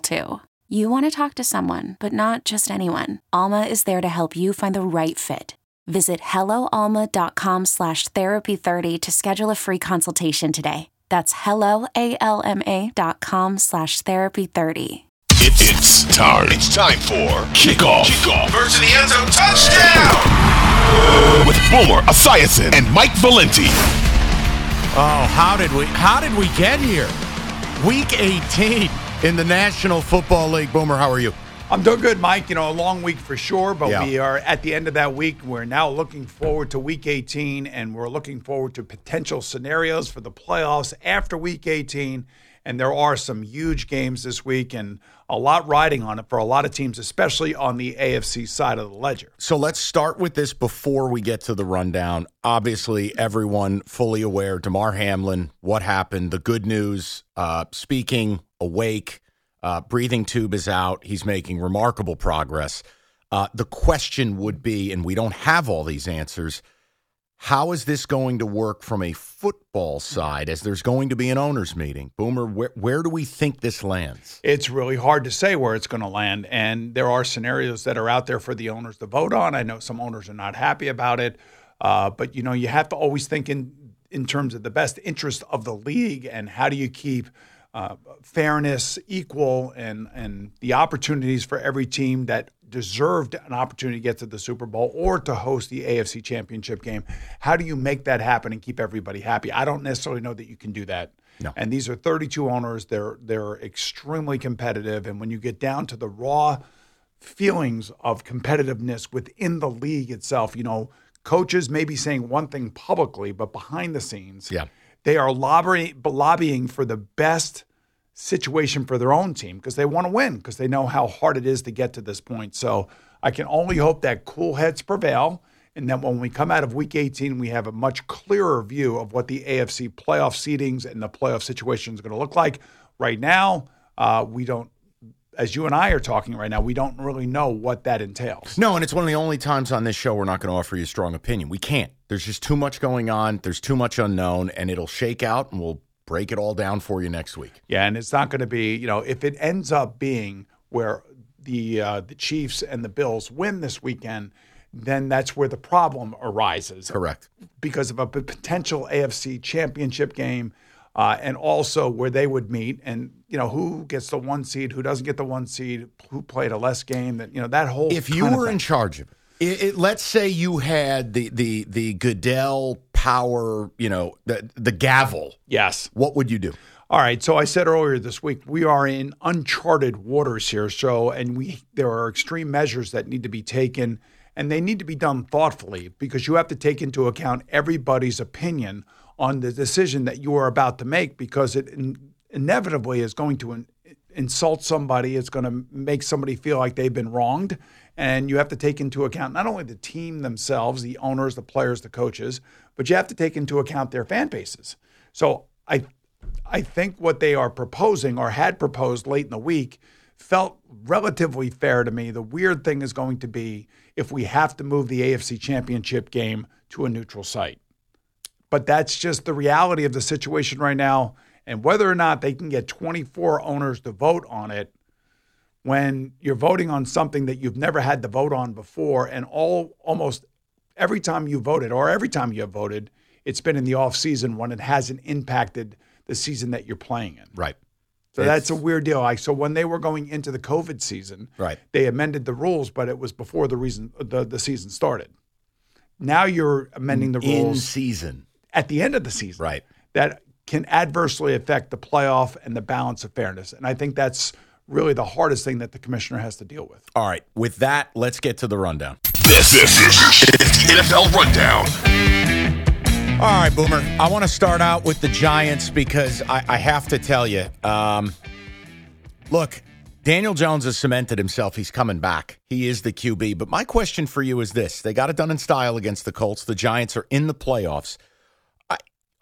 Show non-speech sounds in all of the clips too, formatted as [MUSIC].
too. You want to talk to someone, but not just anyone. Alma is there to help you find the right fit. Visit helloalma.com slash therapy30 to schedule a free consultation today. That's helloalma.com slash therapy30. It's, it's time. It's time for kickoff. Kickoff. First to the end zone touchdown. With Boomer Esiason and Mike Valenti. Oh, how did we how did we get here? Week 18 in the National Football League. Boomer, how are you? I'm doing good, Mike. You know, a long week for sure, but Yeah. we are at the end of that week. We're now looking forward to week 18, and we're looking forward to potential scenarios for the playoffs after week 18. And there are some huge games this week and a lot riding on it for a lot of teams, especially on the AFC side of the ledger. So let's start with this before we get to the rundown. Obviously, everyone fully aware. Damar Hamlin, what happened? The good news: uh, speaking, awake, uh, breathing tube is out. He's making remarkable progress. Uh, the question would be, and we don't have all these answers. How is this going to work from a football side as there's going to be an owners meeting? Boomer, where, where do we think this lands? It's really hard to say where it's going to land. And there are scenarios that are out there for the owners to vote on. I know some owners are not happy about it. Uh, but, you know, you have to always think in, in terms of the best interest of the league and how do you keep uh, fairness equal and, and the opportunities for every team that deserved an opportunity to get to the Super Bowl or to host the AFC Championship game. How do you make that happen and keep everybody happy? I don't necessarily know that you can do that. No. And these are 32 owners. They're they're extremely competitive. And when you get down to the raw feelings of competitiveness within the league itself, you know, coaches may be saying one thing publicly, but behind the scenes, Yeah. They are lobbying lobbying for the best situation for their own team because they want to win because they know how hard it is to get to this point. So I can only hope that cool heads prevail and that when we come out of week 18, we have a much clearer view of what the AFC playoff seedings and the playoff situation is going to look like. Right now, uh, we don't, as you and I are talking right now, we don't really know what that entails. No, and it's one of the only times on this show we're not going to offer you a strong opinion. We can't. There's just too much going on. There's too much unknown, and it'll shake out, and we'll break it all down for you next week. Yeah, and it's not going to be, you know, if it ends up being where the uh, the Chiefs and the Bills win this weekend, then that's where the problem arises. Correct. Because of a potential AFC championship game, uh, and also where they would meet, and you know who gets the one seed, who doesn't get the one seed, who played a less game, that you know that whole. If you were in charge of it, it, it, let's say you had the the the Goodell power, you know, the the gavel. yes, What would you do? All right. So I said earlier this week we are in uncharted waters here. So and we there are extreme measures that need to be taken and they need to be done thoughtfully because you have to take into account everybody's opinion on the decision that you are about to make because it inevitably is going to in, insult somebody. It's going to make somebody feel like they've been wronged. And you have to take into account not only the team themselves, the owners, the players, the coaches, but you have to take into account their fan bases. So I I think what they are proposing or had proposed late in the week felt relatively fair to me. The weird thing is going to be if we have to move the AFC championship game to a neutral site. But that's just the reality of the situation right now. And whether or not they can get 24 owners to vote on it when you're voting on something that you've never had to vote on before, and all almost every time you voted, or every time you have voted, it's been in the off season when it hasn't impacted the season that you're playing in. Right. So that's a weird deal. Like so when they were going into the COVID season, Right. they amended the rules, but it was before the reason the, the season started. Now you're amending the rules in season. at the end of the season. Right. That can adversely affect the playoff and the balance of fairness. And I think that's really the hardest thing that the commissioner has to deal with. All right. With that, let's get to the rundown. This, this is the NFL Rundown. All right, Boomer. I want to start out with the Giants because I, I have to tell you. Um, look, Daniel Jones has cemented himself. He's coming back. He is the QB. But my question for you is this: They got it done in style against the Colts. The Giants are in the playoffs.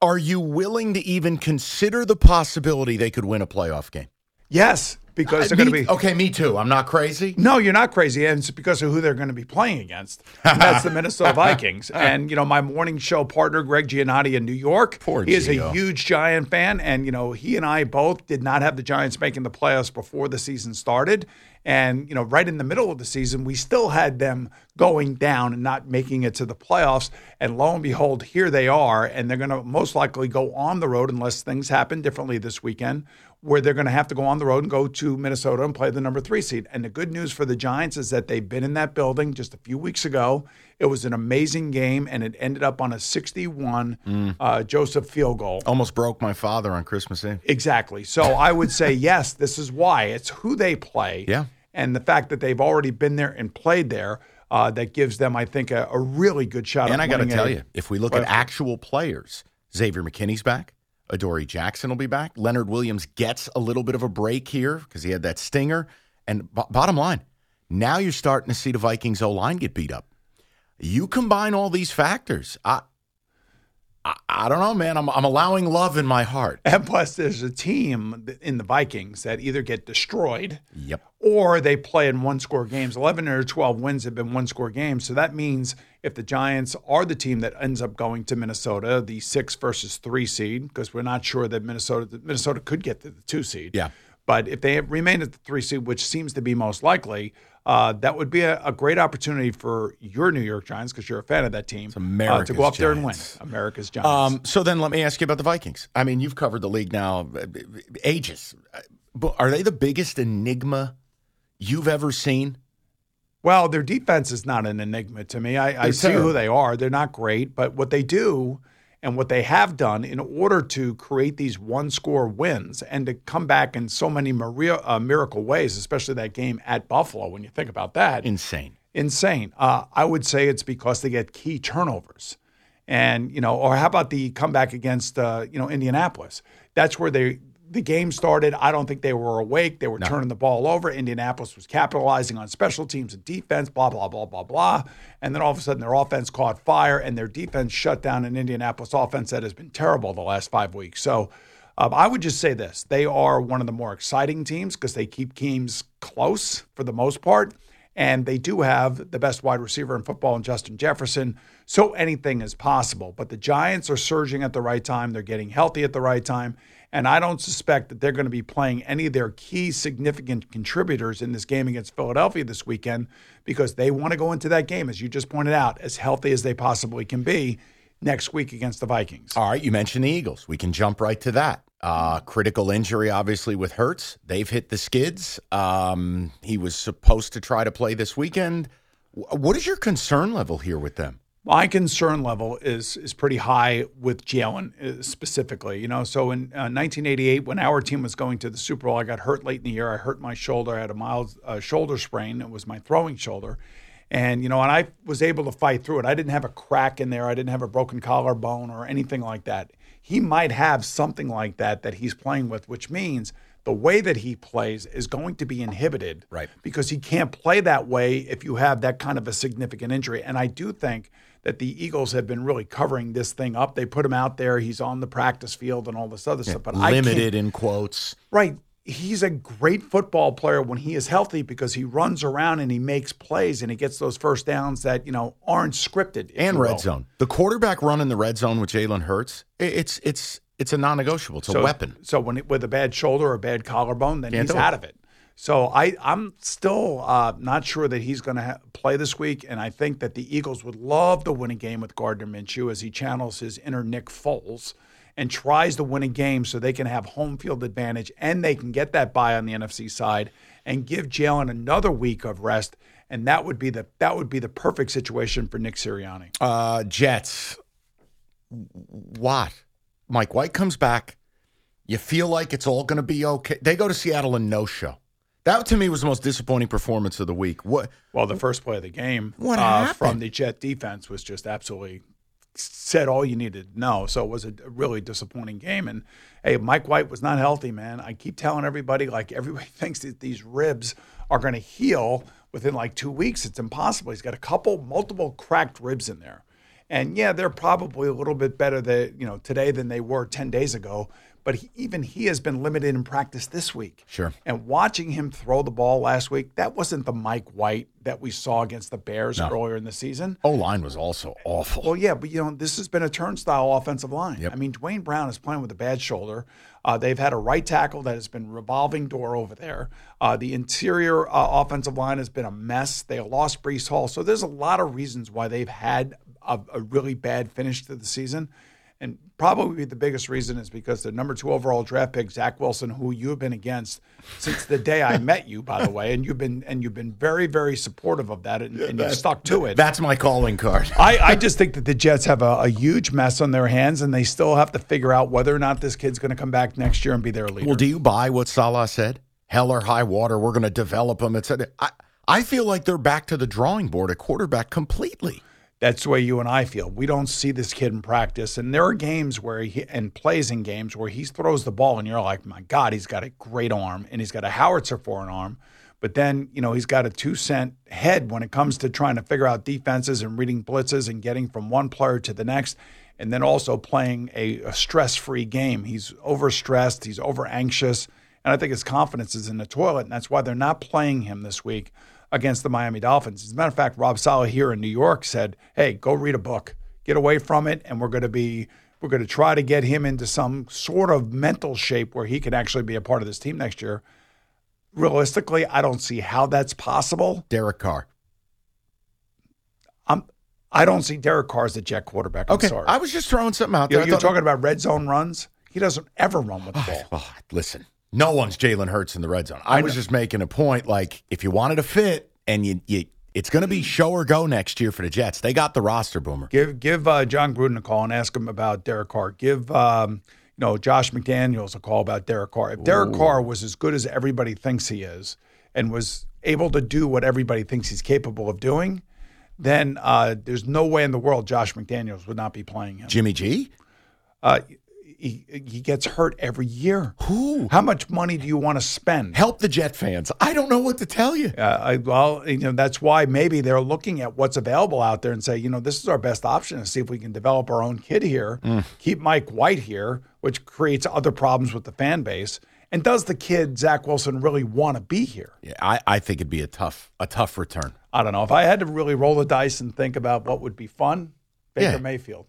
Are you willing to even consider the possibility they could win a playoff game? Yes, because uh, they're going to be okay. Me too. I'm not crazy. No, you're not crazy, and it's because of who they're going to be playing against. And that's the [LAUGHS] Minnesota Vikings. And you know, my morning show partner Greg Giannotti in New York, Poor he is Gio. a huge Giant fan, and you know, he and I both did not have the Giants making the playoffs before the season started. And you know, right in the middle of the season, we still had them going down and not making it to the playoffs. And lo and behold, here they are, and they're going to most likely go on the road unless things happen differently this weekend where they're going to have to go on the road and go to Minnesota and play the number three seed. And the good news for the Giants is that they've been in that building just a few weeks ago. It was an amazing game, and it ended up on a 61 uh, Joseph field goal. Almost broke my father on Christmas Eve. Exactly. So I would say, [LAUGHS] yes, this is why. It's who they play. Yeah. And the fact that they've already been there and played there uh, that gives them, I think, a, a really good shot And I got to tell a- you, if we look at actual players, Xavier McKinney's back. Adoree Jackson will be back. Leonard Williams gets a little bit of a break here because he had that stinger. And b- bottom line, now you're starting to see the Vikings O line get beat up. You combine all these factors. I, I, I don't know, man. I'm, I'm allowing love in my heart. And plus, there's a team in the Vikings that either get destroyed Yep. or they play in one score games. 11 or 12 wins have been one score games. So that means if the Giants are the team that ends up going to Minnesota, the six versus three seed, because we're not sure that Minnesota Minnesota could get to the two seed. Yeah. But if they remain at the three seed, which seems to be most likely, uh, that would be a, a great opportunity for your New York Giants, because you're a fan of that team, uh, to go up there and win. Giants. America's Giants. Um, so then let me ask you about the Vikings. I mean, you've covered the league now uh, ages. But are they the biggest enigma you've ever seen? Well, their defense is not an enigma to me. I, I see who they are. They're not great, but what they do and what they have done in order to create these one score wins and to come back in so many maria, uh, miracle ways, especially that game at Buffalo, when you think about that, Insane. insane. Uh, I would say it's because they get key turnovers. And, you know, or how about the comeback against, uh, you know, Indianapolis? That's where they, the game started. I don't think they were awake. They were turning the ball over. Indianapolis was capitalizing on special teams and defense, blah, blah, blah, blah, blah. And then all of a sudden their offense caught fire and their defense shut down an Indianapolis offense that has been terrible the last five weeks. So um, I would just say this they are one of the more exciting teams because they keep teams close for the most part. And they do have the best wide receiver in football in Justin Jefferson. So anything is possible. But the Giants are surging at the right time. They're getting healthy at the right time. And I don't suspect that they're going to be playing any of their key significant contributors in this game against Philadelphia this weekend because they want to go into that game, as you just pointed out, as healthy as they possibly can be next week against the Vikings. All right, you mentioned the Eagles. We can jump right to that. Uh, critical injury, obviously, with Hurts. They've hit the skids. Um, he was supposed to try to play this weekend. What is your concern level here with them? My concern level is is pretty high with Jalen uh, specifically. You know, so in uh, 1988, when our team was going to the Super Bowl, I got hurt late in the year. I hurt my shoulder. I had a mild uh, shoulder sprain. It was my throwing shoulder, and you know, and I was able to fight through it. I didn't have a crack in there. I didn't have a broken collarbone or anything like that. He might have something like that that he's playing with, which means the way that he plays is going to be inhibited Right. because he can't play that way if you have that kind of a significant injury. And I do think that the Eagles have been really covering this thing up. They put him out there. He's on the practice field and all this other stuff. But I Limited in quotes. Right. he's a great football player when he is healthy because he runs around and he makes plays and he gets those first downs that you know aren't scripted and red will. zone. The quarterback run in the red zone with Jalen Hurts, it's it's it's a non-negotiable. It's a So- weapon. So when it, with a bad shoulder or a bad collarbone, then Can't he's it. out of it. So I I'm still uh, not sure that he's going to ha- play this week, and I think that the Eagles would love to win a game with Gardner Minshew as he channels his inner Nick Foles and tries to win a game so they can have home field advantage and they can get that bye on the NFC side and give Jalen another week of rest, and that would be the that would be the perfect situation for Nick Sirianni. Uh, Jets. What? Mike White comes back. You feel like it's all going to be okay. They go to Seattle and no show. That to me was the most disappointing performance of the week. What? Well, the first play of the game What uh, from the Jet defense was just absolutely said all you needed to know. So it was a really disappointing game. And hey, Mike White was not healthy, man. I keep telling everybody, like everybody [LAUGHS] thinks that these ribs are going to heal within like two weeks. It's impossible. He's got a couple, multiple cracked ribs in there. And yeah, they're probably a little bit better that you know today than they were ten days ago. But he, even he has been limited in practice this week. Sure. And watching him throw the ball last week, that wasn't the Mike White that we saw against the Bears No. earlier in the season. O line was also awful. Well, yeah, but you know, this has been a turnstile offensive line. Yep. I mean, Duane Brown is playing with a bad shoulder. Uh, they've had a right tackle that has been revolving door over there. Uh, the interior uh, offensive line has been a mess. They lost Breece Hall, so there's a lot of reasons why they've had a, a really bad finish to the season. And probably the biggest reason is because the number two overall draft pick, Zach Wilson, who you have been against since the day I met you, by the way, and you've been and you've been very, very supportive of that, and, and you've stuck to it. That's my calling card. I, I just think that the Jets have a, a huge mess on their hands, and they still have to figure out whether or not this kid's going to come back next year and be their leader. Well, do you buy what Saleh said? Hell or high water, we're going to develop them. Etc. I, I feel like they're back to the drawing board at quarterback completely. That's the way you and I feel. We don't see this kid in practice, and there are games where he and plays in games where he throws the ball, and you're like, my God, he's got a great arm, and he's got a howitzer for an arm. But then, you know, he's got a two cent head when it comes to trying to figure out defenses and reading blitzes and getting from one player to the next, and then also playing a, a stress free game. He's overstressed, he's over anxious, and I think his confidence is in the toilet, and that's why they're not playing him this week against the Miami Dolphins. As a matter of fact, Rob Saleh here in New York said, "Hey, go read a book, get away from it, and we're going to be." We're going to try to get him into some sort of mental shape where he can actually be a part of this team next year. Realistically, I don't see how that's possible. Derek Carr. I'm, I don't see Derek Carr as a jet quarterback. I'm Okay, sorry. I was just throwing something out there. you're thought- talking about red zone runs. He doesn't ever run with the oh, ball. Oh, listen, no one's Jalen Hurts in the red zone. I, was just making a point. Like, if you wanted to fit, and you, you it's going to be show or go next year for the Jets. They got the roster, Boomer. Give give uh, Jon Gruden a call and ask him about Derek Carr. Give um, you know Josh McDaniels a call about Derek Carr. If Derek Carr was as good as everybody thinks he is, and was able to do what everybody thinks he's capable of doing, then uh, there's no way in the world Josh McDaniels would not be playing him. Jimmy G. Uh, he, he gets hurt every year. Who? How much money do you want to spend? Help the Jet fans. I don't know what to tell you. Uh, I, well, you know that's why maybe they're looking at what's available out there and say, you know, this is our best option to see if we can develop our own kid here, keep Mike White here, which creates other problems with the fan base. And does the kid Zach Wilson really want to be here? Yeah, I, I think it'd be a tough a tough return. I don't know. If I had to really roll the dice and think about what would be fun, Baker Yeah. Mayfield.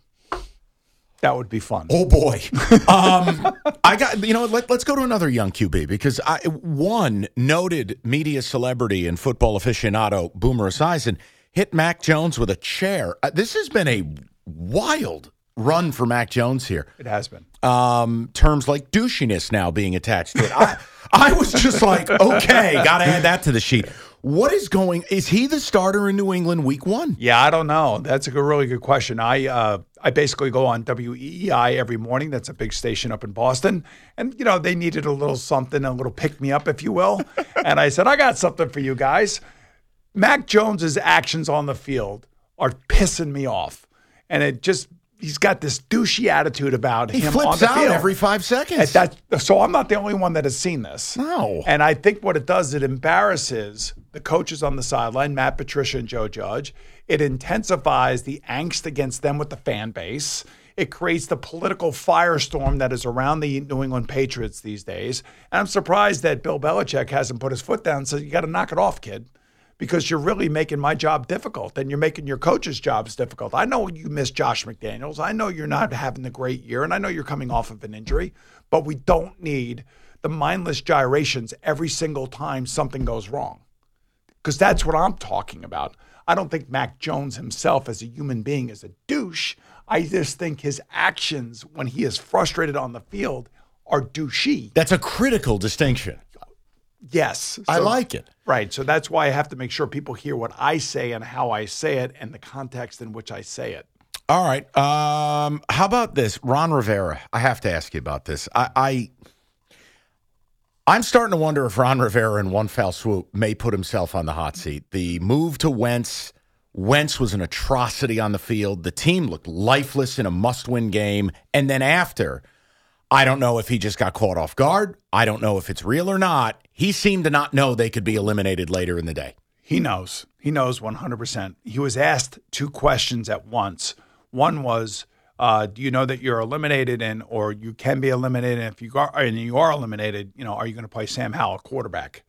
That would be fun. Oh boy. [LAUGHS] Um, I got you know let, let's go to another young QB because I one noted media celebrity and football aficionado Boomer Esiason hit Mac Jones with a chair. Uh, this has been a wild run for Mac Jones here. It has been. Um, terms like douchiness now being attached to it. I, I was just like, okay, got to add that to the sheet. What is going? Is he the starter in New England Week One? Yeah, I don't know. That's a good, really good question. I uh, I basically go on WEEI every morning. That's a big station up in Boston, and you know they needed a little something, a little pick me up, if you will. [LAUGHS] and I said, I got something for you guys. Mac Jones's actions on the field are pissing me off, and it just he's got this douchey attitude about He him on flips the out field. every five And seconds. that, so I'm not the only one that has seen this. No. And I think what it does, it embarrasses the coaches on the sideline, Matt Patricia and Joe Judge. It intensifies the angst against them with the fan base. It creates the political firestorm that is around the New England Patriots these days. And I'm surprised that Bill Belichick hasn't put his foot down and said, You got to knock it off, kid because you're really making my job difficult and you're making your coach's jobs difficult. I know you miss Josh McDaniels. I know you're not having a great year and I know you're coming off of an injury, but we don't need the mindless gyrations every single time something goes wrong. Because that's what I'm talking about. I don't think Mac Jones himself as a human being is a douche. I just think his actions when he is frustrated on the field are douchey. That's a critical distinction. Yes. I like it. Right. So that's why I have to make sure people hear what I say and how I say it and the context in which I say it. All right. Um, how about this, Ron Rivera? I have to ask you about this. I, I I'm starting to wonder if Ron Rivera, in one foul swoop, may put himself on the hot seat. The move to Wentz. Wentz was an atrocity on the field. The team looked lifeless in a must-win game, and then after, I don't know if he just got caught off guard. I don't know if it's real or not. He seemed to not know they could be eliminated later in the day. He knows. He knows 100%. He was asked two questions at once. One was, uh, do you know that you're eliminated and or you can be eliminated? And if you are and you are eliminated, you know, are you going to play Sam Howell quarterback?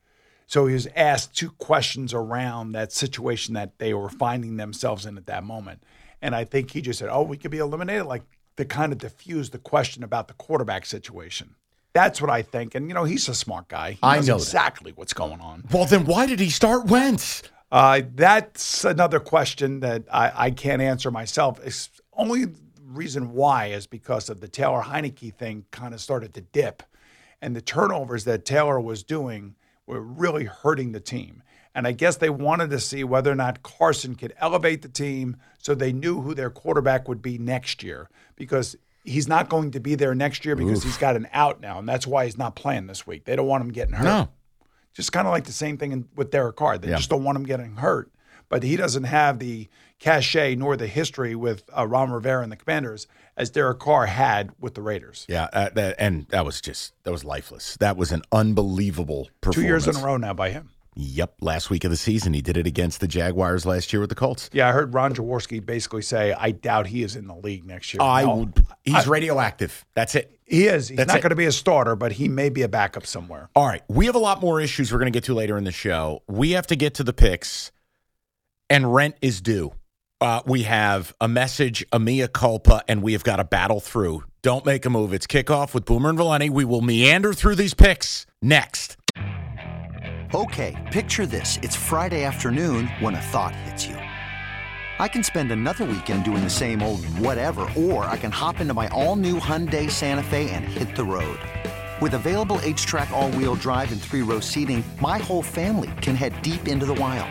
So he was asked two questions around that situation that they were finding themselves in at that moment. And I think he just said, "Oh, we could be eliminated," like to kind of diffuse the question about the quarterback situation. That's what I think. And you know, he's a smart guy. He I knows know that. exactly what's going on. Well, then why did he start Wentz? Uh, that's another question that I, I can't answer myself. It's only reason why is because of the Taylor Heinicke thing kind of started to dip, and the turnovers that Taylor was doing were really hurting the team. And I guess they wanted to see whether or not Carson could elevate the team so they knew who their quarterback would be next year because he's not going to be there next year because he's got an out now, and that's why he's not playing this week. They don't want him getting hurt. No. Just kind of like the same thing in, with Derek Carr. They Yeah. just don't want him getting hurt. But he doesn't have the cachet nor the history with uh, Ron Rivera and the Commanders as Derek Carr had with the Raiders. Yeah, uh, that, and that was just that was lifeless. That was an unbelievable performance. Two years in a row now by him. Yep, last week of the season he did it against the Jaguars last year with the Colts. Yeah, I heard Ron Jaworski basically say, "I doubt he is in the league next year." I No, would. He's radioactive. That's it. He is. He's That's not going to be a starter, but he may be a backup somewhere. All right, we have a lot more issues we're going to get to later in the show. We have to get to the picks, and rent is due. Uh, we have a message, a mea culpa, and we have got to battle through. Don't make a move. It's kickoff with Boomer and Valenti. We will meander through these picks next. Okay, picture this. It's Friday afternoon when a thought hits you. I can spend another weekend doing the same old whatever, or I can hop into my all new Hyundai Santa Fe and hit the road. With available H track, all wheel drive, and three row seating, my whole family can head deep into the wild.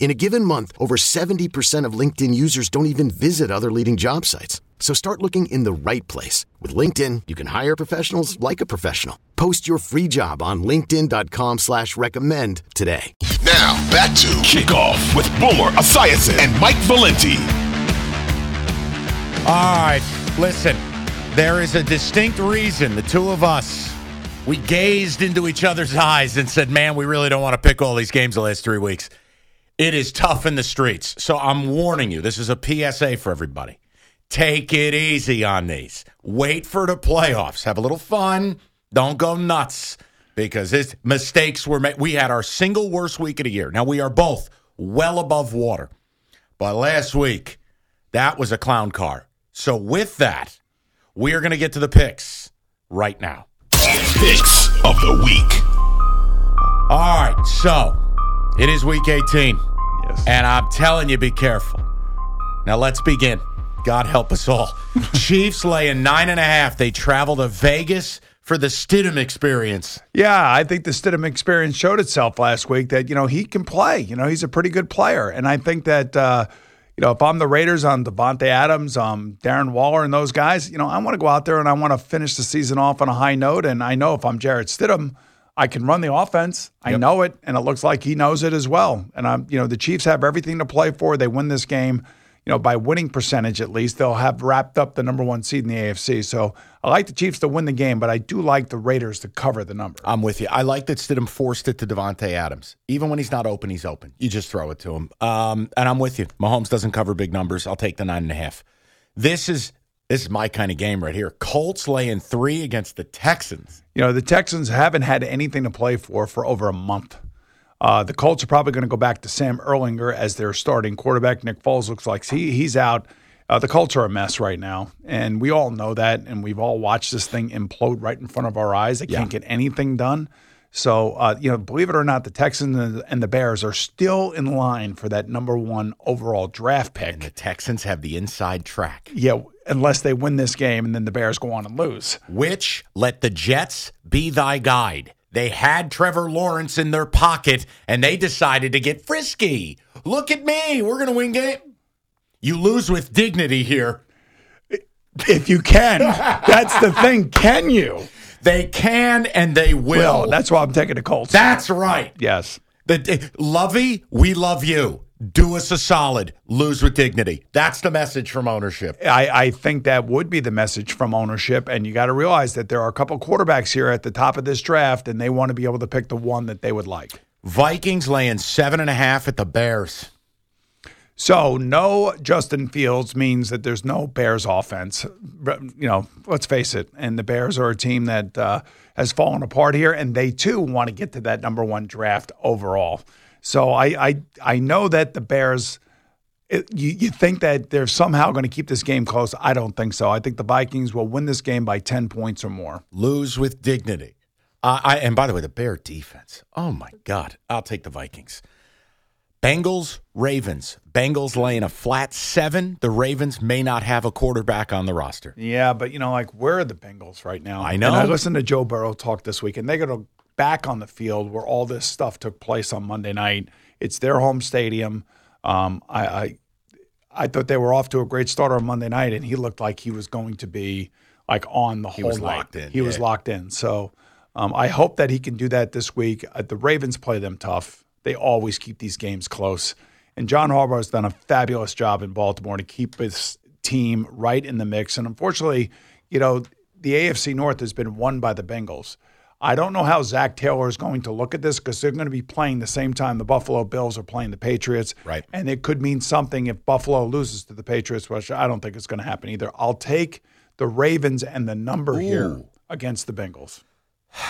In a given month, over 70% of LinkedIn users don't even visit other leading job sites. So start looking in the right place. With LinkedIn, you can hire professionals like a professional. Post your free job on linkedin.com slash recommend today. Now, back to Kickoff with Boomer Esiason and Mike Valenti. All right, listen. There is a distinct reason the two of us we gazed into each other's eyes and said, "Man, we really don't want to pick all these games the last three weeks. It is tough in the streets." So I'm warning you. This is a PSA for everybody. Take it easy on these. Wait for the playoffs. Have a little fun. Don't go nuts because his mistakes were made. We had our single worst week of the year. Now we are both well above water, but last week that was a clown car. So with that, we are going to get to the picks right now. Picks of the week. All right, so it is week 18, Yes. and I'm telling you, be careful. Now let's begin. God help us all. [LAUGHS] Chiefs laying nine and a half. They travel to Vegas for the Stidham experience. Yeah, I think the Stidham experience showed itself last week that, you know, he can play. You know, he's a pretty good player. And I think that, uh, you know, if I'm the Raiders, I'm Davante Adams, um, Darren Waller, and those guys. You know, I want to go out there and I want to finish the season off on a high note. And I know if I'm Jarrett Stidham, I can run the offense. I Yep. know it, and it looks like he knows it as well. And I'm, you know, the Chiefs have everything to play for. They win this game, you know, by winning percentage at least. They'll have wrapped up the number one seed in the AFC. So I like the Chiefs to win the game, but I do like the Raiders to cover the number. I'm with you. I like that Stidham forced it to Davante Adams. Even when he's not open, he's open. You just throw it to him. Um, and I'm with you. Mahomes doesn't cover big numbers. I'll take the nine and a half. This is this is my kind of game right here. Colts laying three against the Texans. You know, the Texans haven't had anything to play for for over a month. Uh, the Colts are probably going to go back to Sam Ehlinger as their starting quarterback. Nick Foles looks like he, he's out. Uh, the Colts are a mess right now, and we all know that, and we've all watched this thing implode right in front of our eyes. They can't get anything done. So, uh, you know, believe it or not, the Texans and the, and the Bears are still in line for that number one overall draft pick. And the Texans have the inside track, Yeah, unless they win this game and then the Bears go on and lose. which let the Jets be thy guide. They had Trevor Lawrence in their pocket and they decided to get frisky. Look at me. We're going to win game. You lose with dignity here. If you can, that's the thing. Can you? They can and they will. Well, that's why I'm taking the Colts. That's right. yes. The eh, Lovie, we love you. Do us a solid. Lose with dignity. That's the message from ownership. I, I think that would be the message from ownership. And you got to realize that there are a couple quarterbacks here at the top of this draft, and they want to be able to pick the one that they would like. Vikings laying seven and a half at the Bears. So, no Justin Fields means that there's no Bears offense. You know, let's face it. And the Bears are a team that uh, has fallen apart here, and they too want to get to that number one draft overall. So, I I, I know that the Bears. It, you, you think that they're somehow going to keep this game close? I don't think so. I think the Vikings will win this game by ten points or more. Lose with dignity. Uh, I and by the way, the Bear defense. Oh my God, I'll take the Vikings. Bengals, Ravens. Bengals laying a flat seven. The Ravens may not have a quarterback on the roster. Yeah, but you know, like where are the Bengals right now? I know. And I listened to Joe Burrow talk this week, and they're going to back on the field where all this stuff took place on Monday night. It's their home stadium. Um, I, I I thought they were off to a great start on Monday night, and he looked like he was going to be like on the whole He was night. locked in, He was locked in. So um, I hope that he can do that this week. Uh, the Ravens play them tough. They always keep these games close. And John Harbaugh has done a fabulous job in Baltimore to keep his team right in the mix. And unfortunately, you know, the AFC North has been won by the Bengals. I don't know how Zac Taylor is going to look at this because they're going to be playing the same time the Buffalo Bills are playing the Patriots. Right. And it could mean something if Buffalo loses to the Patriots, which I don't think it's going to happen either. I'll take the Ravens and the number here against the Bengals. [SIGHS]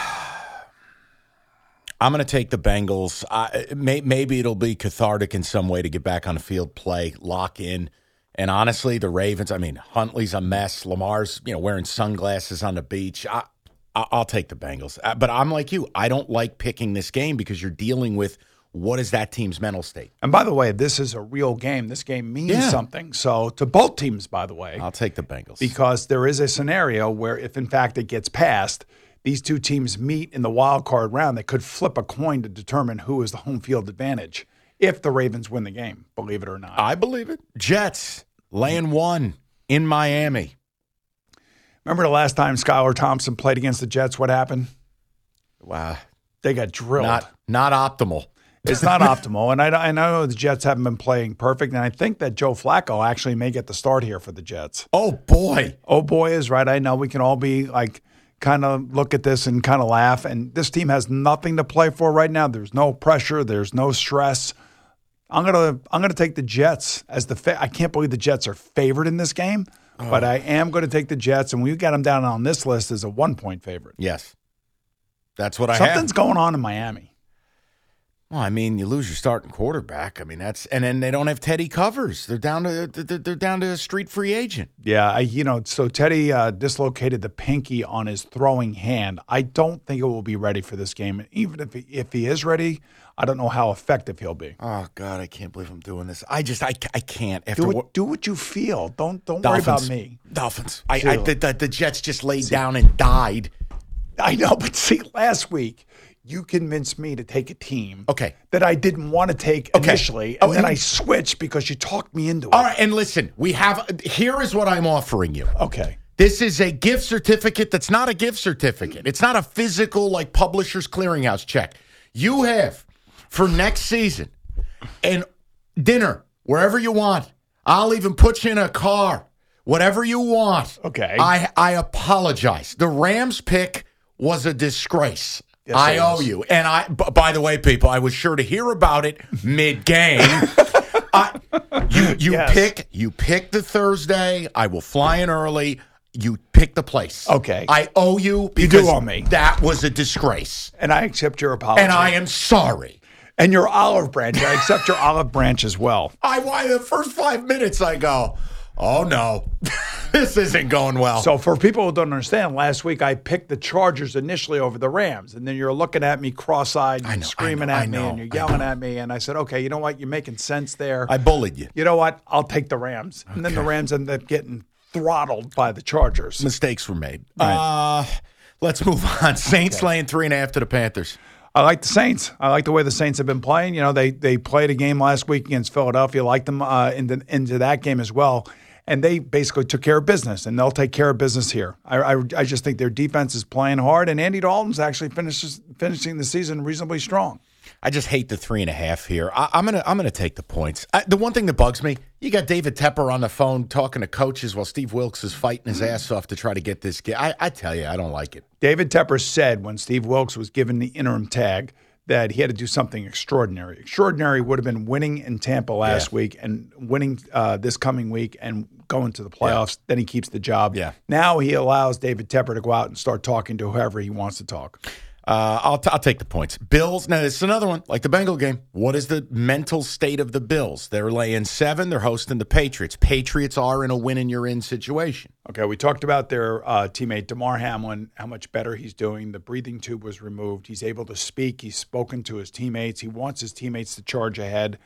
I'm going to take the Bengals. I, may, maybe it'll be cathartic in some way to get back on the field, play, lock in. And honestly, the Ravens. I mean, Huntley's a mess. Lamar's, you know, wearing sunglasses on the beach. I, I'll take the Bengals. Uh, But I'm like you. I don't like picking this game because you're dealing with what is that team's mental state. And by the way, this is a real game. This game means Yeah. something. So to both teams, by the way, I'll take the Bengals. because there is a scenario where if in fact it gets passed, these two teams meet in the wild card round. They could flip a coin to determine who is the home field advantage if the Ravens win the game, believe it or not. I believe it. Jets laying one in Miami. Remember the last time Skylar Thompson played against the Jets, what happened? Wow. They got drilled. Not not optimal. It's not [LAUGHS] optimal. And I, I know the Jets haven't been playing perfect. And I think that Joe Flacco actually may get the start here for the Jets. Oh boy. Oh boy is right. I know we can all be like kind of look at this and kind of laugh. And this team has nothing to play for right now. There's no pressure. There's no stress. I'm gonna I'm gonna take the Jets as the fa- I can't believe the Jets are favored in this game, but I am going to take the Jets, and we've got them down on this list as a one point favorite. Yes. That's what I Something's have. going on in Miami. Well, I mean, you lose your starting quarterback. I mean, that's and then they don't have Teddy covers. They're down to they're they're down to a street free agent. Yeah, I, you know, so Teddy uh, dislocated the pinky on his throwing hand. I don't think it will be ready for this game. And even if he, if he is ready, I don't know how effective he'll be. Oh God, I can't believe I'm doing this. I just I, I can't after Do what what, do what you feel. Don't don't Dolphins. worry about me. Dolphins. I, I the, the, the Jets just laid down and died. I know, but see, last week you convinced me to take a team Okay. that I didn't want to take Okay. initially, Oh, and then I switched because you talked me into it. All right, and listen, we have here is what I'm offering you. Okay. This is a gift certificate that's not a gift certificate. It's not a physical like publisher's clearinghouse check. You have for next season and dinner wherever you want. I'll even put you in a car. Whatever you want. Okay. I I apologize. The Rams pick was a disgrace. Yes, I owe you. And I b- by the way, people, I was sure to hear about it mid-game. [LAUGHS] I, you you Yes. pick you pick the Thursday. I will fly in early. You pick the place. Okay. I owe you you do because owe me. that was a disgrace. And I accept your apology. And I am sorry. And your olive branch. I accept your olive branch as well. I why the first five minutes I go, oh no, [LAUGHS] this isn't going well. So for people who don't understand, last week I picked the Chargers initially over the Rams, and then you're looking at me cross-eyed, and know, screaming know, at I me, and you're yelling at me, and I said, okay, you know what? You're making sense there. I bullied you. you know what? I'll take the Rams, and then the Rams end up getting throttled by the Chargers. Mistakes were made. Uh, let's move on. Saints laying three and a half to the Panthers. I like the Saints. I like the way the Saints have been playing. You know, they they played a game last week against Philadelphia. Like them uh, into into that game as well, and they basically took care of business, and they'll take care of business here. I I, I just think their defense is playing hard, and Andy Dalton's actually finishes finishing the season reasonably strong. I just hate the three and a half here. I, I'm gonna I'm gonna take the points. I, the one thing that bugs me, you got David Tepper on the phone talking to coaches while Steve Wilks is fighting his ass off to try to get this. Game. I, I tell you, I don't like it. David Tepper said when Steve Wilks was given the interim tag that he had to do something extraordinary. Extraordinary would have been winning in Tampa last Yeah. week and winning uh, this coming week and going to the playoffs. Then he keeps the job. Yeah. Now he allows David Tepper to go out and start talking to whoever he wants to talk. Uh, I'll, t- I'll take the points. Bills. Now, is another one, like the Bengal game. What is the mental state of the Bills? They're laying seven. They're hosting the Patriots. Patriots are in a win and you're in situation. Okay, we talked about their uh, teammate Damar Hamlin, how much better he's doing. The breathing tube was removed. He's able to speak. He's spoken to his teammates. He wants his teammates to charge ahead.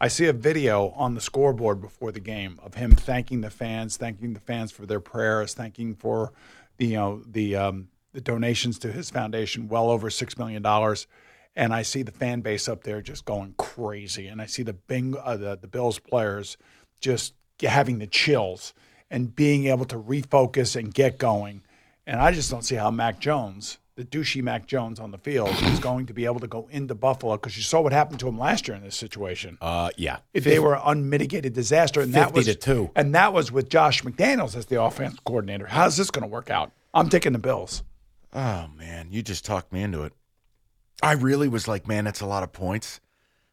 I see a video on the scoreboard before the game of him thanking the fans, thanking the fans for their prayers, thanking for the you know the um, the donations to his foundation, well over six million dollars. And I see the fan base up there just going crazy, and I see the Bing, uh, the the Bills players just having the chills and being able to refocus and get going. And I just don't see how Mac Jones, the douchey Mac Jones on the field, is going to be able to go into Buffalo because you saw what happened to him last year in this situation. Uh, yeah. If they were unmitigated disaster, and that was to two. and that was with Josh McDaniels as the offense coordinator. How's this going to work out? I'm taking the Bills. Oh man, you just talked me into it. I really was like, man, that's a lot of points.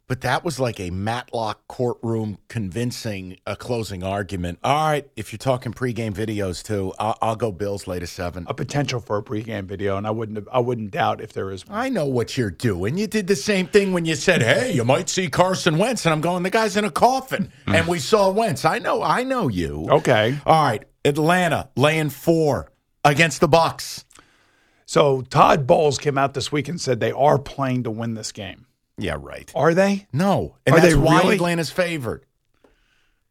But that was like a Matlock courtroom convincing a closing argument. All right, if you're talking pregame videos too, I'll, I'll go Bills late seven. A potential for a pregame video, and I wouldn't I wouldn't doubt if there is one. I know what you're doing. You did the same thing when you said, "Hey, you might see Carson Wentz," and I'm going, "The guy's in a coffin," mm. and we saw Wentz. I know, I know you. Okay. All right, Atlanta laying four against the Bucs. So Todd Bowles came out this week and said they are playing to win this game. Yeah, right. Are they? No, and Are that's they why really? Atlanta's favored.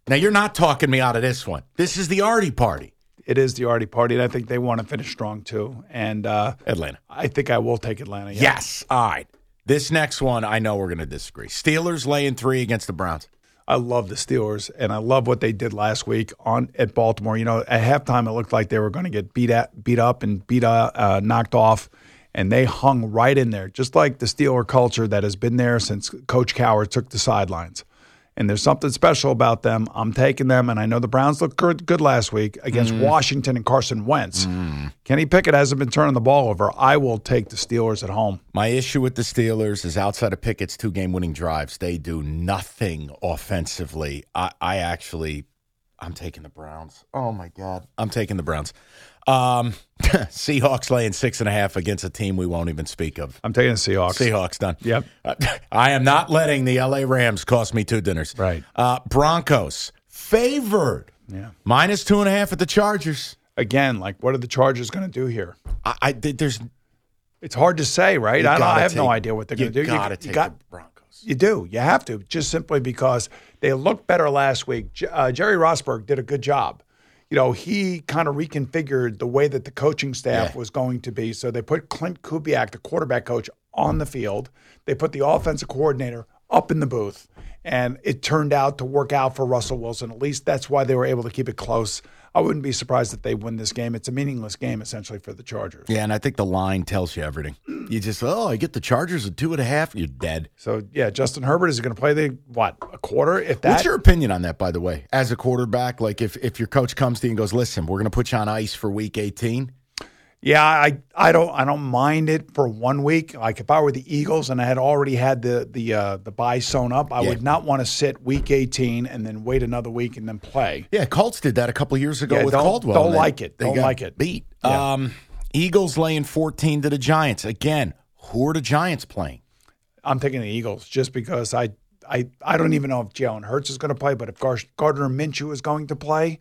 Now you're not talking me out of this one. This is the Artie party. It is the Artie party, and I think they want to finish strong too. And uh, Atlanta. I think I will take Atlanta. yeah. Yes. All right. This next one, I know we're going to disagree. Steelers laying three against the Browns. I love the Steelers, and I love what they did last week on at Baltimore. You know, at halftime, it looked like they were going to get beat at, beat up, and beat uh, uh, knocked off, and they hung right in there, just like the Steeler culture that has been there since Coach Cowher took the sidelines. And there's something special about them. I'm taking them, and I know the Browns looked good, good last week against mm. Washington and Carson Wentz. Mm. Kenny Pickett hasn't been turning the ball over. I will take the Steelers at home. My issue with the Steelers is outside of Pickett's two game winning drives, they do nothing offensively. I, I actually, I'm taking the Browns. Oh my God. I'm taking the Browns. Um, [LAUGHS] Seahawks laying six and a half against a team we won't even speak of. I'm taking the Seahawks. Seahawks done. Yep. Uh, [LAUGHS] I am not letting the LA Rams cost me two dinners. Right. Uh, Broncos favored. Yeah. Minus two and a half at the Chargers. Again, like what are the Chargers going to do here? I, I there's It's hard to say, right? I, don't, I have no idea what they're going to do. You Gotta you, take you got, the Broncos. you do. You have to, just simply because they looked better last week. J- Uh, Jerry Rosberg did a good job. You know, he kind of reconfigured the way that the coaching staff Yeah. was going to be. So they put Klint Kubiak, the quarterback coach, on the field. They put the offensive coordinator up in the booth, and it turned out to work out for Russell Wilson. At least that's why they were able to keep it close. I wouldn't be surprised if they win this game. It's a meaningless game essentially for the Chargers. Yeah, and I think the line tells you everything. You just, oh, I get the Chargers at two and a half, you're dead. So yeah, Justin Herbert is going to play the what a quarter if that. What's your opinion on that, by the way, as a quarterback? Like, if if your coach comes to you and goes, "Listen, we're going to put you on ice for Week 18," Yeah, I, I don't I don't mind it for one week. Like if I were the Eagles and I had already had the the uh, the bye sewn up, I Yeah. would not want to sit week 18 and then wait another week and then play. Yeah, Colts did that a couple years ago Yeah, with don't- Caldwell. don't they- like it. They Don't like it. Beat. Yeah. Um, Eagles laying 14 to the Giants. Again, who are the Giants playing? I'm taking the Eagles just because I I I don't even know if Jalen Hurts is going to play, but if Gar- Gardner Minshew is going to play,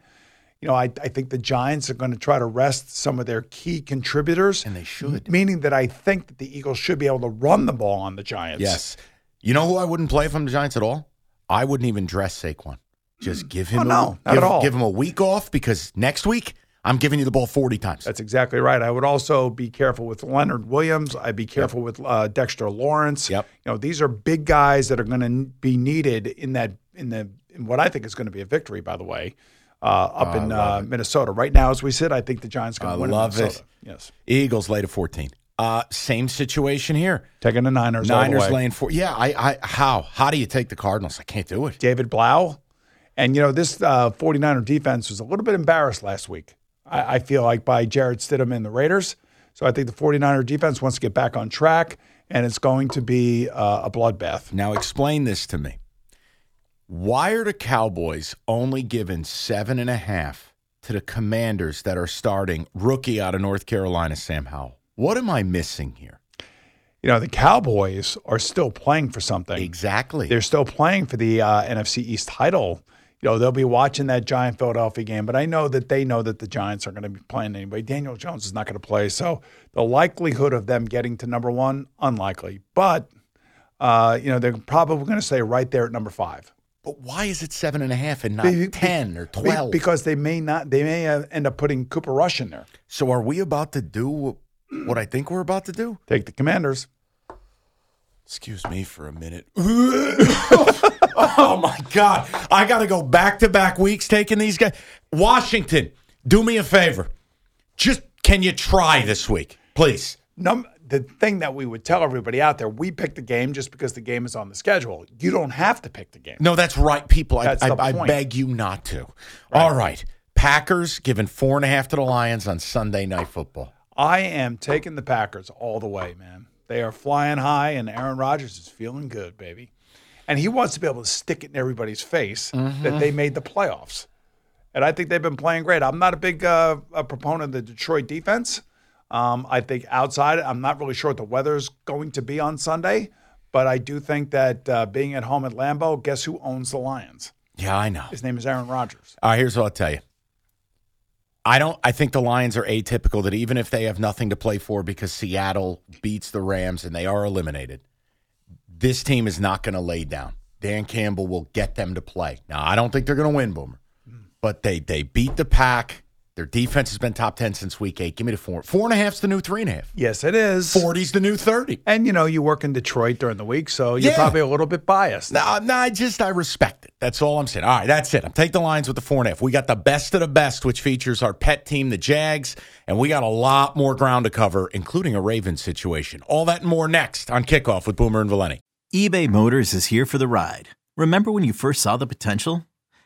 you know, I, I think the Giants are going to try to rest some of their key contributors, And they should. Meaning that I think that the Eagles should be able to run the ball on the Giants. Yes. You know who I wouldn't play from the Giants at all? I wouldn't even dress Saquon. Just give him Oh, a, no, not give, at all. give him a week off because next week I'm giving you the ball 40 times. That's exactly right. I would also be careful with Leonard Williams. I'd be careful with uh, Dexter Lawrence. Yep. You know, these are big guys that are going to be needed in that in the in what I think is going to be a victory. By the way, uh, up in uh, Minnesota right now, as we sit, I think the Giants I going to win. in love it. Yes, Eagles lay to 14. Uh, same situation here. taking the Niners. the Niners way. laying four. Yeah, I, I how how do you take the Cardinals? I can't do it. David Blough. And, you know, this uh, 49er defense was a little bit embarrassed last week, I, I feel like, by Jarrett Stidham and the Raiders. So I think the 49er defense wants to get back on track, and it's going to be uh, a bloodbath. Now explain this to me. Why are the Cowboys only given seven and a half to the Commanders that are starting rookie out of North Carolina, Sam Howell? What am I missing here? You know, the Cowboys are still playing for something. Exactly. They're still playing for the uh, NFC East title. You know, they'll be watching that Giant Philadelphia game, but I know that they know that the Giants aren't going to be playing anyway. Daniel Jones is not going to play. So the likelihood of them getting to number one, unlikely. But, uh, you know, they're probably going to stay right there at number five. But why is it seven and a half and not Be- ten or twelve? Because they may not, they may uh, end up putting Cooper Rush in there. so are we about to do what I think we're about to do? Take the Commanders. Excuse me for a minute. [LAUGHS] oh my God. I got to go back to back weeks taking these guys. Washington, do me a favor. Just can you try this week, please? Num- the thing that we would tell everybody out there, we pick the game just because the game is on the schedule. You don't have to pick the game. No, that's right, people. I, That's I, I point. beg you not to. All right. Packers giving four and a half to the Lions on Sunday Night Football. I am taking the Packers all the way, man. They are flying high, and Aaron Rodgers is feeling good, baby. And he wants to be able to stick it in everybody's face that they made the playoffs. And I think they've been playing great. I'm not a big uh, a proponent of the Detroit defense. Um, I think outside, I'm not really sure what the weather's going to be on Sunday, but I do think that uh, being at home at Lambeau, guess who owns the Lions? Yeah, I know. His name is Aaron Rodgers. All right, here's what I'll tell you. I don't. I think the Lions are atypical. That even if they have nothing to play for because Seattle beats the Rams and they are eliminated, this team is not going to lay down. Dan Campbell will get them to play. Now, I don't think they're going to win, Boomer, but they they beat the pack. Their defense has been top ten since week eight. Give me the four. Four and a half's the new three and a half. Yes, it is. Forty's the new thirty. And, you know, you work in Detroit during the week, so you're Yeah. probably a little bit biased. No, no, I just I respect it. That's all I'm saying. All right, that's it. I'm taking the Lions with the four and a half. We got the best of the best, which features our pet team, the Jags, and we got a lot more ground to cover, including a Ravens situation. All that and more next on kickoff with Boomer and Valenti. eBay Motors is here for the ride. Remember when you first saw the potential?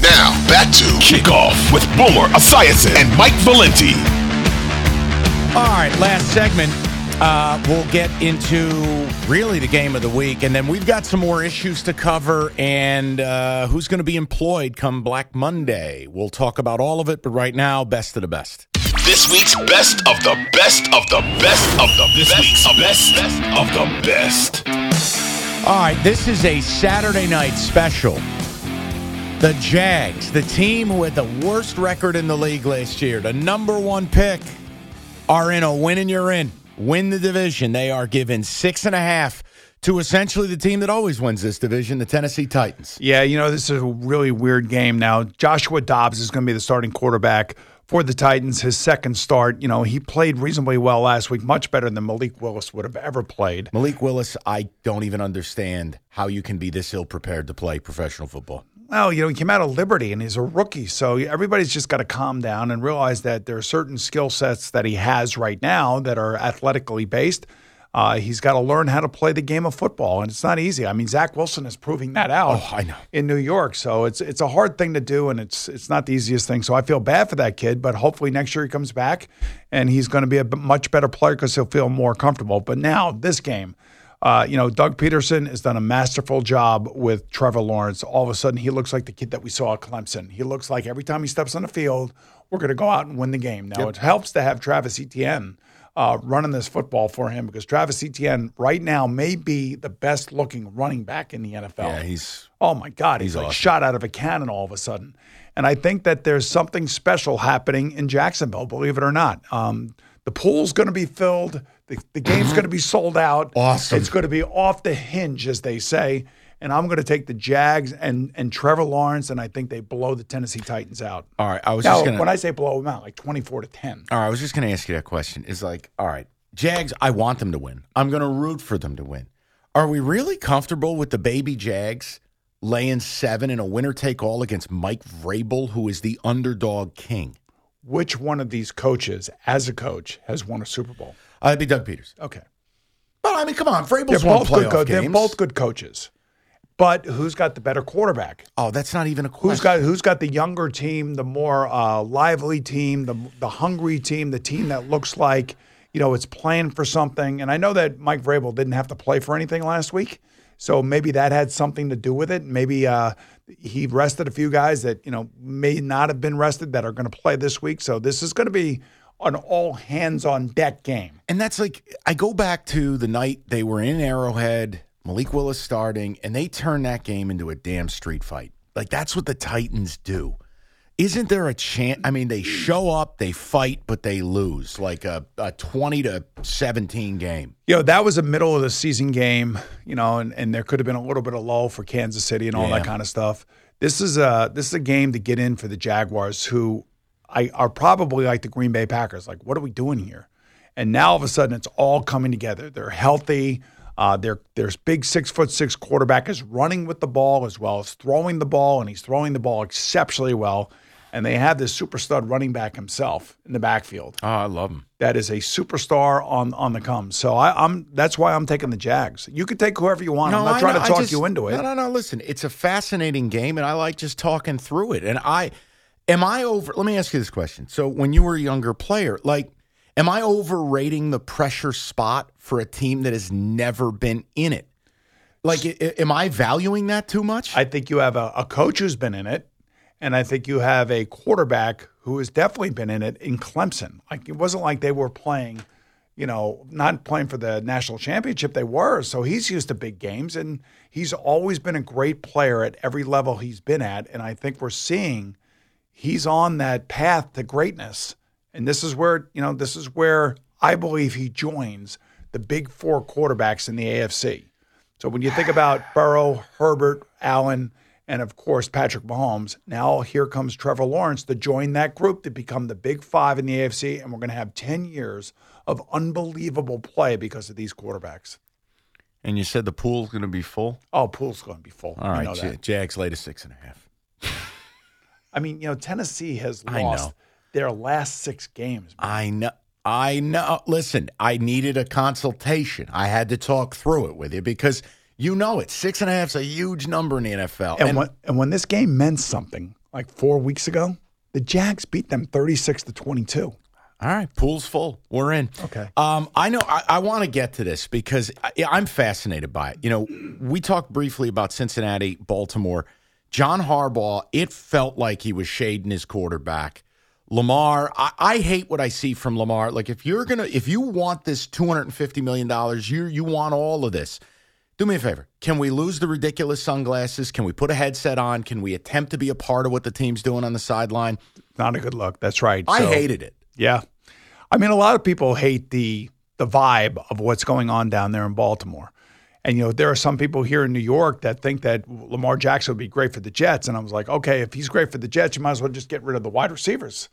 Now, back to Kickoff with Boomer Esiason and Mike Valenti. All right, last segment. Uh, we'll get into really the game of the week, and then we've got some more issues to cover and uh, who's going to be employed come Black Monday. We'll talk about all of it, but right now, best of the best. This week's best of the best of the best of the this best week's of best, best of the best. All right, this is a Saturday night special. The Jags, the team who had the worst record in the league last year, the number one pick, are in a win and you're in. Win the division. They are given six and a half to essentially the team that always wins this division, the Tennessee Titans. Yeah, you know, this is a really weird game now. Joshua Dobbs is going to be the starting quarterback for the Titans, his second start. You know, he played reasonably well last week, much better than Malik Willis would have ever played. Malik Willis, I don't even understand how you can be this ill prepared to play professional football. Well, you know, he came out of Liberty and he's a rookie. So everybody's just got to calm down and realize that there are certain skill sets that he has right now that are athletically based. Uh, he's got to learn how to play the game of football, and it's not easy. I mean, Zach Wilson is proving that out. Oh, I know. in New York, so it's it's a hard thing to do, and it's it's not the easiest thing. So I feel bad for that kid, but hopefully next year he comes back, and he's going to be a much better player because he'll feel more comfortable. But now this game, uh, you know, Doug Pederson has done a masterful job with Trevor Lawrence. All of a sudden, he looks like the kid that we saw at Clemson. He looks like every time he steps on the field, we're going to go out and win the game. Now, Yep. it helps to have Travis Etienne uh, running this football for him because Travis Etienne right now may be the best looking running back in the NFL. Yeah, he's Oh my God, he's, He's like awesome. shot out of a cannon all of a sudden. And I think that there's something special happening in Jacksonville, believe it or not. Um, the pool's going to be filled. The, the game's going to be sold out. Awesome. It's going to be off the hinge, as they say. And I'm going to take the Jags and and Trevor Lawrence, and I think they blow the Tennessee Titans out. all right. I was Now, just gonna. when I say blow them out, like 24 to 10. all right, I was just gonna ask you that question. Is like, all right, Jags. I want them to win. I'm gonna root for them to win. Are we really comfortable with the baby Jags laying seven in a winner take all against Mike Vrabel, who is the underdog king? Which one of these coaches, as a coach, has won a Super Bowl? Uh, it'd be Doug Peters. Okay. But I mean, come on, They're Vrabel's won both good. playoff Co- they're both good coaches, but who's got the better quarterback? Oh, that's not even a question. Who's got who's got the younger team, the more uh, lively team, the the hungry team, the team that looks like you know it's playing for something. And I know that Mike Vrabel didn't have to play for anything last week, so maybe that had something to do with it. Maybe uh, he rested a few guys that you know may not have been rested that are going to play this week. So this is going to be an all hands on deck game. And that's like I go back to the night they were in Arrowhead, Malik Willis starting, and they turned that game into a damn street fight. Like that's what the Titans do. Isn't there a chance? I mean, they show up, they fight, but they lose like a, a twenty to seventeen game. You know, that was a middle of the season game, you know, and, and there could have been a little bit of lull for Kansas City and all Yeah. that kind of stuff. This is a this is a game to get in for the Jaguars who I are probably like the Green Bay Packers. Like, what are we doing here? And now all of a sudden it's all coming together. They're healthy. Uh, their their big six foot six quarterback is running with the ball as well as throwing the ball, and he's throwing the ball exceptionally well. And they have this super stud running back himself in the backfield Oh, I love them. that is a superstar on on the come. So I, I'm that's why I'm taking the Jags. You could take whoever you want. I'm not I trying know. to talk just- you into it. No, no, no. Listen, it's a fascinating game, and I like just talking through it. And I, am I over? Let me ask you this question. So, when you were a younger player, like, am I overrating the pressure spot for a team that has never been in it? Like, am I valuing that too much? I think you have a, a coach who's been in it, and I think you have a quarterback who has definitely been in it in Clemson. Like it wasn't like they were playing, you know, not playing for the national championship. They were, so he's used to big games, and he's always been a great player at every level he's been at. And I think we're seeing he's on that path to greatness. And this is where, you know, this is where I believe he joins the big four quarterbacks in the AFC. So when you think about Burrow, Herbert, Allen, and of course Patrick Mahomes, now here comes Trevor Lawrence to join that group to become the big five in the AFC, and we're going to have 10 years of unbelievable play because of these quarterbacks. And you said the pool's going to be full? Oh, pool's going to be full. All right, We right, J- Jags a six and a half. I mean, you know, Tennessee has I lost know. their last six games. I know. I know. Listen, I needed a consultation. I had to talk through it with you because you know it. Six and a half is a huge number in the NFL. And, when, and when this game meant something, like four weeks ago, the Jags beat them 36 to 22. All right, pool's full. We're in. Okay. Um, I know. I, I want to get to this because I, I'm fascinated by it. You know, we talked briefly about Cincinnati, Baltimore, John Harbaugh. It felt like he was shading his quarterback. Lamar, I, I hate what I see from Lamar. Like if you're gonna, if you want this 250 million dollars, you you want all of this. Do me a favor. Can we lose the ridiculous sunglasses? Can we put a headset on? Can we attempt to be a part of what the team's doing on the sideline? Not a good look. That's right. I So- hated it. Yeah. I mean, a lot of people hate the the vibe of what's going on down there in Baltimore. And you know, there are some people here in New York that think that Lamar Jackson would be great for the Jets. And I was like, okay, if he's great for the Jets, you might as well just get rid of the wide receivers.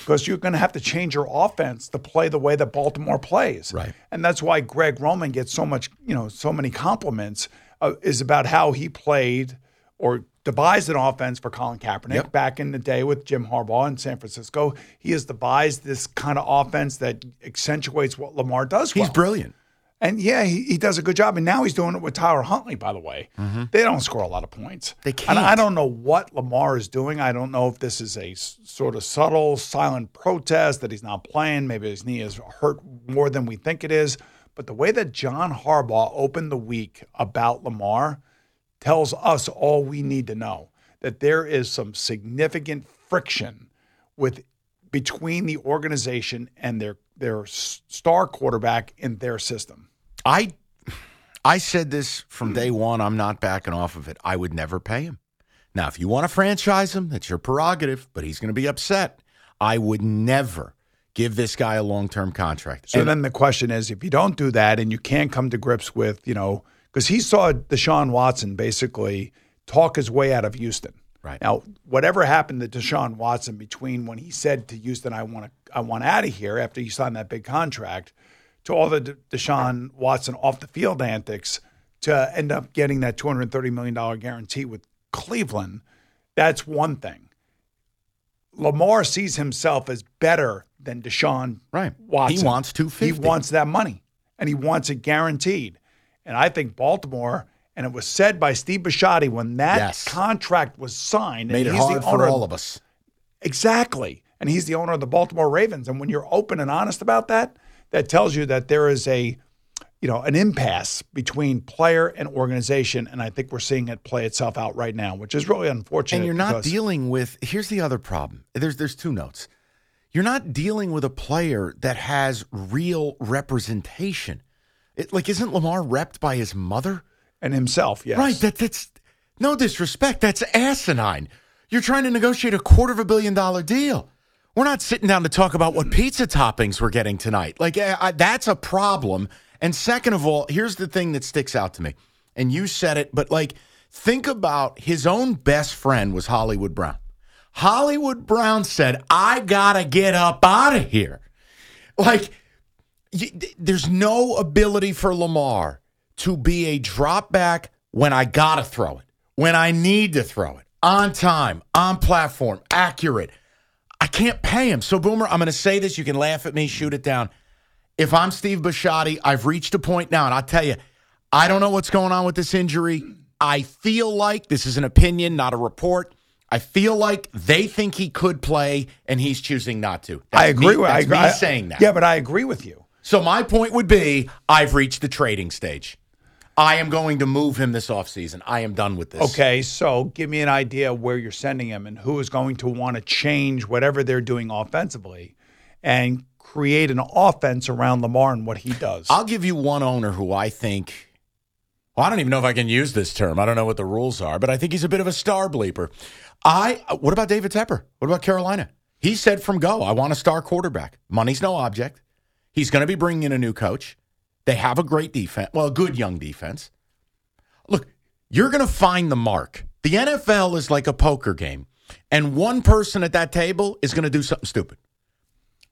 Because you're going to have to change your offense to play the way that Baltimore plays. Right. And that's why Greg Roman gets so much, you know, so many compliments uh, is about how he played or devised an offense for Colin Kaepernick Yep. back in the day with Jim Harbaugh in San Francisco. He has devised this kind of offense that accentuates what Lamar does He's well. brilliant. And yeah, he, he does a good job. And now he's doing it with Tyler Huntley, by the way. They don't score a lot of points. Mm-hmm. They And I can't. don't know what Lamar is doing. I don't know if this is a s- sort of subtle, silent protest that he's not playing. Maybe his knee is hurt more than we think it is. But the way that John Harbaugh opened the week about Lamar tells us all we need to know that there is some significant friction with between the organization and their their star quarterback in their system. I I said this from day one. I'm not backing off of it. I would never pay him. Now, if you want to franchise him, that's your prerogative, but he's going to be upset. I would never give this guy a long term contract. So And then the question is, if you don't do that and you can't come to grips with, you know, because he saw Deshaun Watson basically talk his way out of Houston. Right. now, whatever happened to Deshaun Watson between when he said to Houston, "I want to, I want out of here" after he signed that big contract, to all the De- Deshaun Watson off the field antics, to end up getting that two hundred thirty million dollar guarantee with Cleveland, that's one thing. Lamar sees himself as better than Deshaun Right. He wants 250. He wants that money, and he wants it guaranteed. And I think Baltimore, and it was said by Steve Bisciotti when that Yes. contract was signed, made and it he's hard the for owner all of us. Exactly. And he's the owner of the Baltimore Ravens. And when you're open and honest about that, that tells you that there is a, you know, an impasse between player and organization. And I think we're seeing it play itself out right now, which is really unfortunate. And you're not dealing with here's the other problem. There's there's two notes. You're not dealing with a player that has real representation. It, like isn't Lamar repped by his mother? and himself, yes. Right. That that's no disrespect. That's asinine. You're trying to negotiate a quarter of a billion dollar deal. We're not sitting down to talk about what pizza toppings we're getting tonight. Like eh, I, that's a problem. And second of all, here's the thing that sticks out to me. And you said it, but like think about his own best friend was Hollywood Brown. Hollywood Brown said, "I gotta get up out of here." Like there's no ability for Lamar to be a drop back when I gotta throw it, when I need to throw it, on time, on platform, accurate. I can't pay him. So, Boomer, I'm going to say this. You can laugh at me, shoot it down. If I'm Steve Bisciotti, I've reached a point now, and I'll tell you, I don't know what's going on with this injury. I feel like this is an opinion, not a report. I feel like they think he could play, and he's choosing not to. That's I agree me, with that's I agree, me I- saying that. Yeah, but I agree with you. So my point would be I've reached the trading stage. I am going to move him this offseason. I am done with this. Okay, so give me an idea where you're sending him and who is going to want to change whatever they're doing offensively and create an offense around Lamar and what he does. I'll give you one owner who I think well, I don't even know if I can use this term. I don't know what the rules are, but I think he's a bit of a star bleeper. I what about David Tepper? What about Carolina? He said from go, I want a star quarterback. Money's no object. He's going to be bringing in a new coach. They have a great defense. Well, a good young defense. Look, you're going to find the mark. The NFL is like a poker game, and one person at that table is going to do something stupid.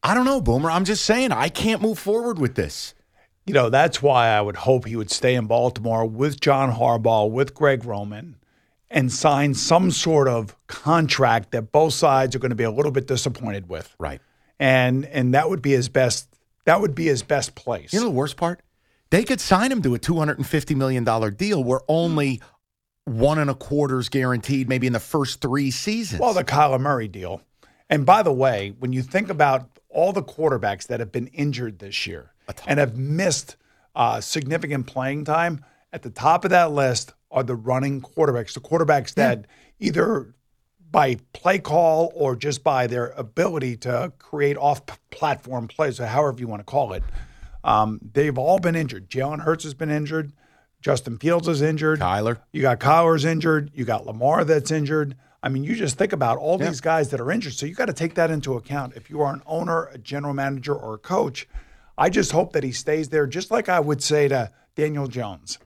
I don't know, Boomer. I'm just saying, I can't move forward with this. You know, that's why I would hope he would stay in Baltimore with John Harbaugh, with Greg Roman, and sign some sort of contract that both sides are going to be a little bit disappointed with. Right. And and that would be his best that would be his best place. You know the worst part? They could sign him to a $250 million deal where only one and a quarter is guaranteed, maybe in the first three seasons. Well, the Kyler Murray deal. And by the way, when you think about all the quarterbacks that have been injured this year and have missed uh, significant playing time, at the top of that list are the running quarterbacks, the quarterbacks that either by play call or just by their ability to create off platform plays, or however you want to call it, um, they've all been injured. Jalen Hurts has been injured. Justin Fields is injured. Kyler. You got Kyler's injured. You got Lamar that's injured. I mean, you just think about all Yeah. these guys that are injured. So you got to take that into account. If you are an owner, a general manager, or a coach, I just hope that he stays there, just like I would say to Daniel Jones.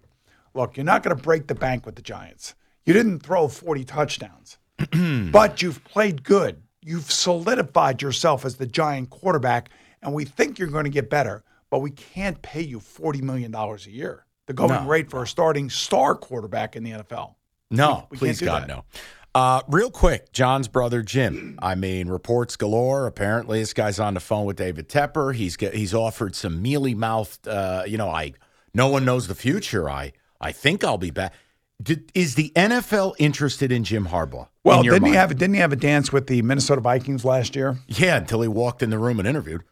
Look, you're not going to break the bank with the Giants. You didn't throw 40 touchdowns, [CLEARS THROAT] but you've played good. You've solidified yourself as the Giant quarterback, and we think you're going to get better, but we can't pay you $40 million a year, the going No. rate for a starting star quarterback in the NFL. No, We- we please God, that. no. Uh, real quick, John's brother Jim. I mean, reports galore. Apparently, this guy's on the phone with David Tepper. He's get, he's offered some mealy mouthed. Uh, you know, I no one knows the future. I I think I'll be back. Did, is the NFL interested in Jim Harbaugh? Well, didn't he have didn't he have a dance with the Minnesota Vikings last year? Yeah, until he walked in the room and interviewed.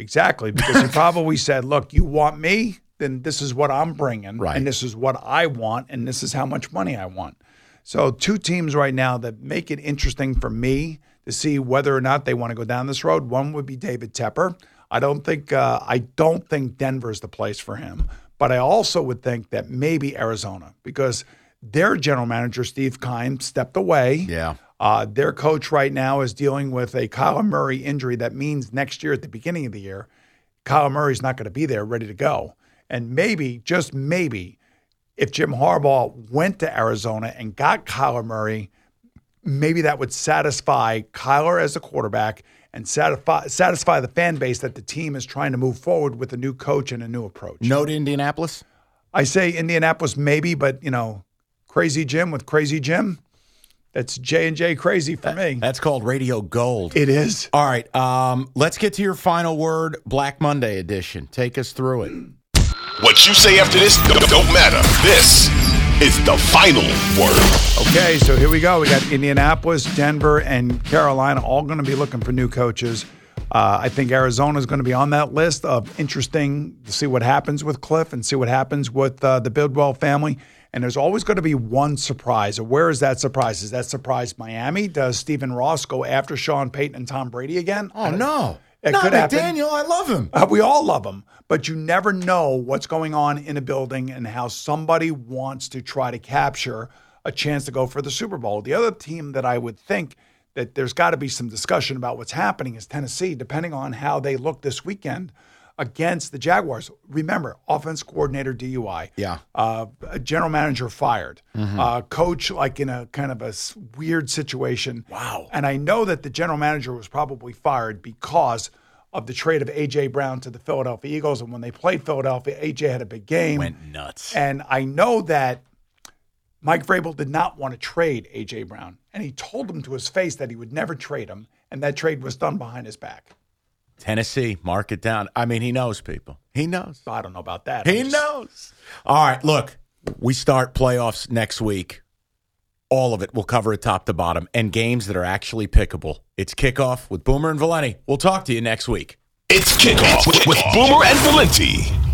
Exactly, because he probably said, "Look, you want me, then this is what I'm bringing, Right. and this is what I want, and this is how much money I want." So, two teams right now that make it interesting for me to see whether or not they want to go down this road. One would be David Tepper. I don't think uh, I don't think Denver's the place for him, but I also would think that maybe Arizona because their general manager Steve Keim stepped away. Yeah. Uh, their coach right now is dealing with a Kyler Murray injury that means next year at the beginning of the year, Kyler Murray's not going to be there ready to go. And maybe, just maybe, if Jim Harbaugh went to Arizona and got Kyler Murray, maybe that would satisfy Kyler as a quarterback and satisfy satisfy the fan base that the team is trying to move forward with a new coach and a new approach. No to Indianapolis. I say Indianapolis maybe, but you know, Crazy Jim with Crazy Jim, that's J and J crazy for me. That's called Radio Gold. It is. All right. Um, let's get to your final word, Black Monday edition. Take us through it. What you say after this don't don't matter. This is the final word. Okay, so here we go. We got Indianapolis, Denver, and Carolina all going to be looking for new coaches. Uh, I think Arizona is going to be on that list of interesting to see what happens with Kliff and see what happens with uh, the Bidwell family. And there's always going to be one surprise. Where is that surprise? Is that surprise Miami? Does Stephen Ross go after Sean Payton and Tom Brady again? Oh no, It no, could happen. Daniel, I love him. Uh, we all love him, but you never know what's going on in a building and how somebody wants to try to capture a chance to go for the Super Bowl. The other team that I would think that there's got to be some discussion about what's happening is Tennessee, depending on how they look this weekend against the Jaguars. Remember, offense coordinator DUI. Yeah. Uh, a general manager fired. Uh, coach, like in a kind of a weird situation. Wow. And I know that the general manager was probably fired because of the trade of AJ Brown to the Philadelphia Eagles. And when they played Philadelphia, AJ had a big game. Went nuts. And I know that Mike Vrabel did not want to trade AJ Brown. And he told him to his face that he would never trade him. And that trade was done behind his back. Tennessee, mark it down. I mean, he knows people. He knows. I don't know about that. He just- knows. All right, look, we start playoffs next week. All of it. We'll cover it top to bottom and games that are actually pickable. It's kickoff with Boomer and Valenti. We'll talk to you next week. It's kickoff with, with Boomer and Valenti.